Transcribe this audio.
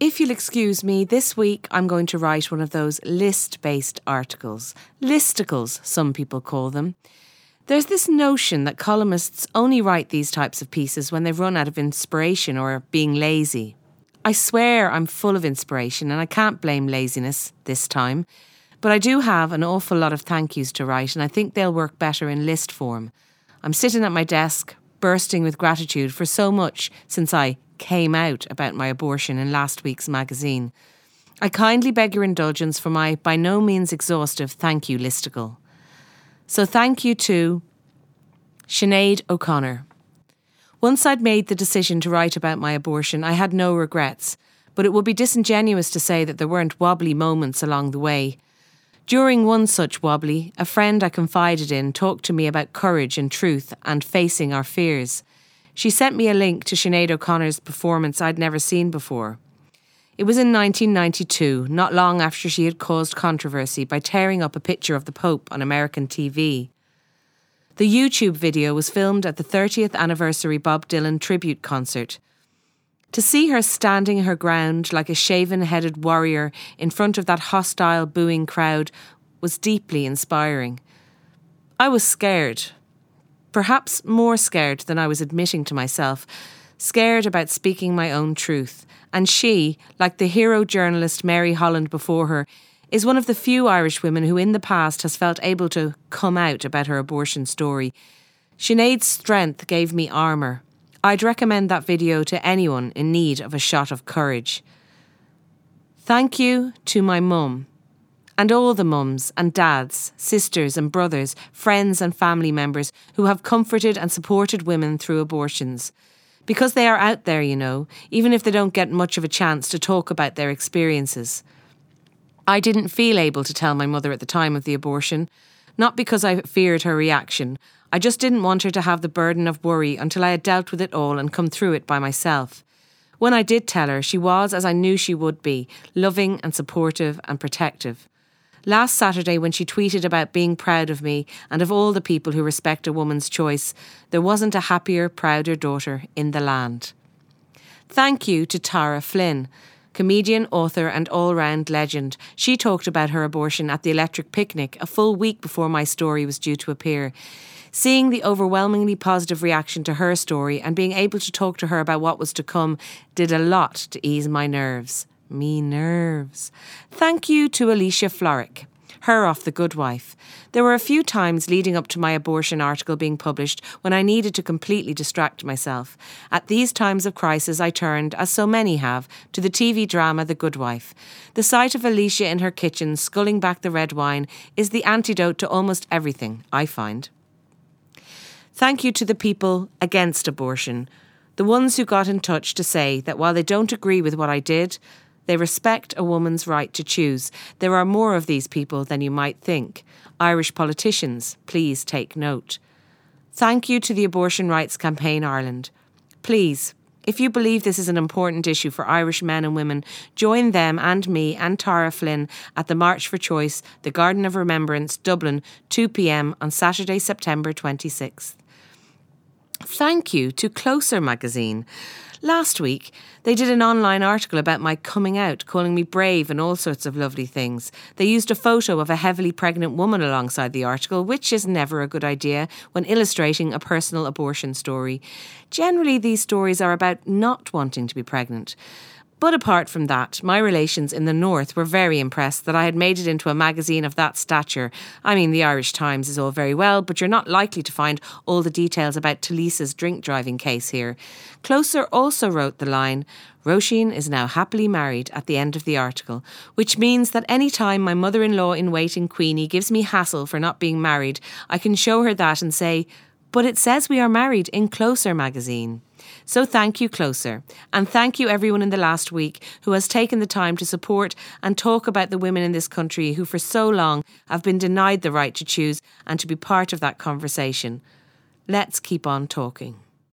If you'll excuse me, this week I'm going to write one of those list based articles. Listicles, some people call them. There's this notion that columnists only write these types of pieces when they've run out of inspiration or are being lazy. I swear I'm full of inspiration and I can't blame laziness this time. But I do have an awful lot of thank yous to write and I think they'll work better in list form. I'm sitting at my desk, bursting with gratitude for so much since I came out about my abortion in last week's magazine. I kindly beg your indulgence for my by no means exhaustive thank you listicle. So thank you to Sinead O'Connor. Once I'd made the decision to write about my abortion, I had no regrets, but it would be disingenuous to say that there weren't wobbly moments along the way. During one such wobbly, a friend I confided in talked to me about courage and truth and facing our fears. She sent me a link to Sinead O'Connor's performance I'd never seen before. It was in 1992, not long after she had caused controversy by tearing up a picture of the Pope on American TV. The YouTube video was filmed at the 30th anniversary Bob Dylan tribute concert. To see her standing her ground like a shaven headed warrior in front of that hostile, booing crowd was deeply inspiring. I was scared, perhaps more scared than I was admitting to myself, scared about speaking my own truth. And she, like the hero journalist Mary Holland before her, is one of the few Irish women who in the past has felt able to come out about her abortion story. Sinead's strength gave me armour. I'd recommend that video to anyone in need of a shot of courage. Thank you to my mum and all the mums and dads, sisters and brothers, friends and family members who have comforted and supported women through abortions. Because they are out there, you know, even if they don't get much of a chance to talk about their experiences. I didn't feel able to tell my mother at the time of the abortion, not because I feared her reaction. I just didn't want her to have the burden of worry until I had dealt with it all and come through it by myself. When I did tell her, she was, as I knew she would be, loving and supportive and protective. Last Saturday, when she tweeted about being proud of me and of all the people who respect a woman's choice, there wasn't a happier, prouder daughter in the land. Thank you to Tara Flynn, comedian, author, and all round legend. She talked about her abortion at the Electric Picnic a full week before my story was due to appear. Seeing the overwhelmingly positive reaction to her story and being able to talk to her about what was to come did a lot to ease my nerves. Me nerves. Thank you to Alicia Florrick. Her off The Good Wife. There were a few times leading up to my abortion article being published when I needed to completely distract myself. At these times of crisis, I turned, as so many have, to the TV drama The Good Wife. The sight of Alicia in her kitchen sculling back the red wine is the antidote to almost everything, I find. Thank you to the people against abortion, the ones who got in touch to say that while they don't agree with what I did, they respect a woman's right to choose. There are more of these people than you might think. Irish politicians, please take note. Thank you to the Abortion Rights Campaign Ireland. Please, if you believe this is an important issue for Irish men and women, join them and me and Tara Flynn at the March for Choice, the Garden of Remembrance, Dublin, 2 pm on Saturday, September 26th. Thank you to Closer magazine. Last week, they did an online article about my coming out, calling me brave and all sorts of lovely things. They used a photo of a heavily pregnant woman alongside the article, which is never a good idea when illustrating a personal abortion story. Generally, these stories are about not wanting to be pregnant. But apart from that, my relations in the North were very impressed that I had made it into a magazine of that stature. I mean, the Irish Times is all very well, but you're not likely to find all the details about Tulisa's drink driving case here. Closer also wrote the line, Roisin is now happily married at the end of the article, which means that any time my mother in law in waiting, Queenie, gives me hassle for not being married, I can show her that and say, But it says we are married in Closer magazine. So thank you, Closer. And thank you, everyone in the last week who has taken the time to support and talk about the women in this country who, for so long, have been denied the right to choose and to be part of that conversation. Let's keep on talking.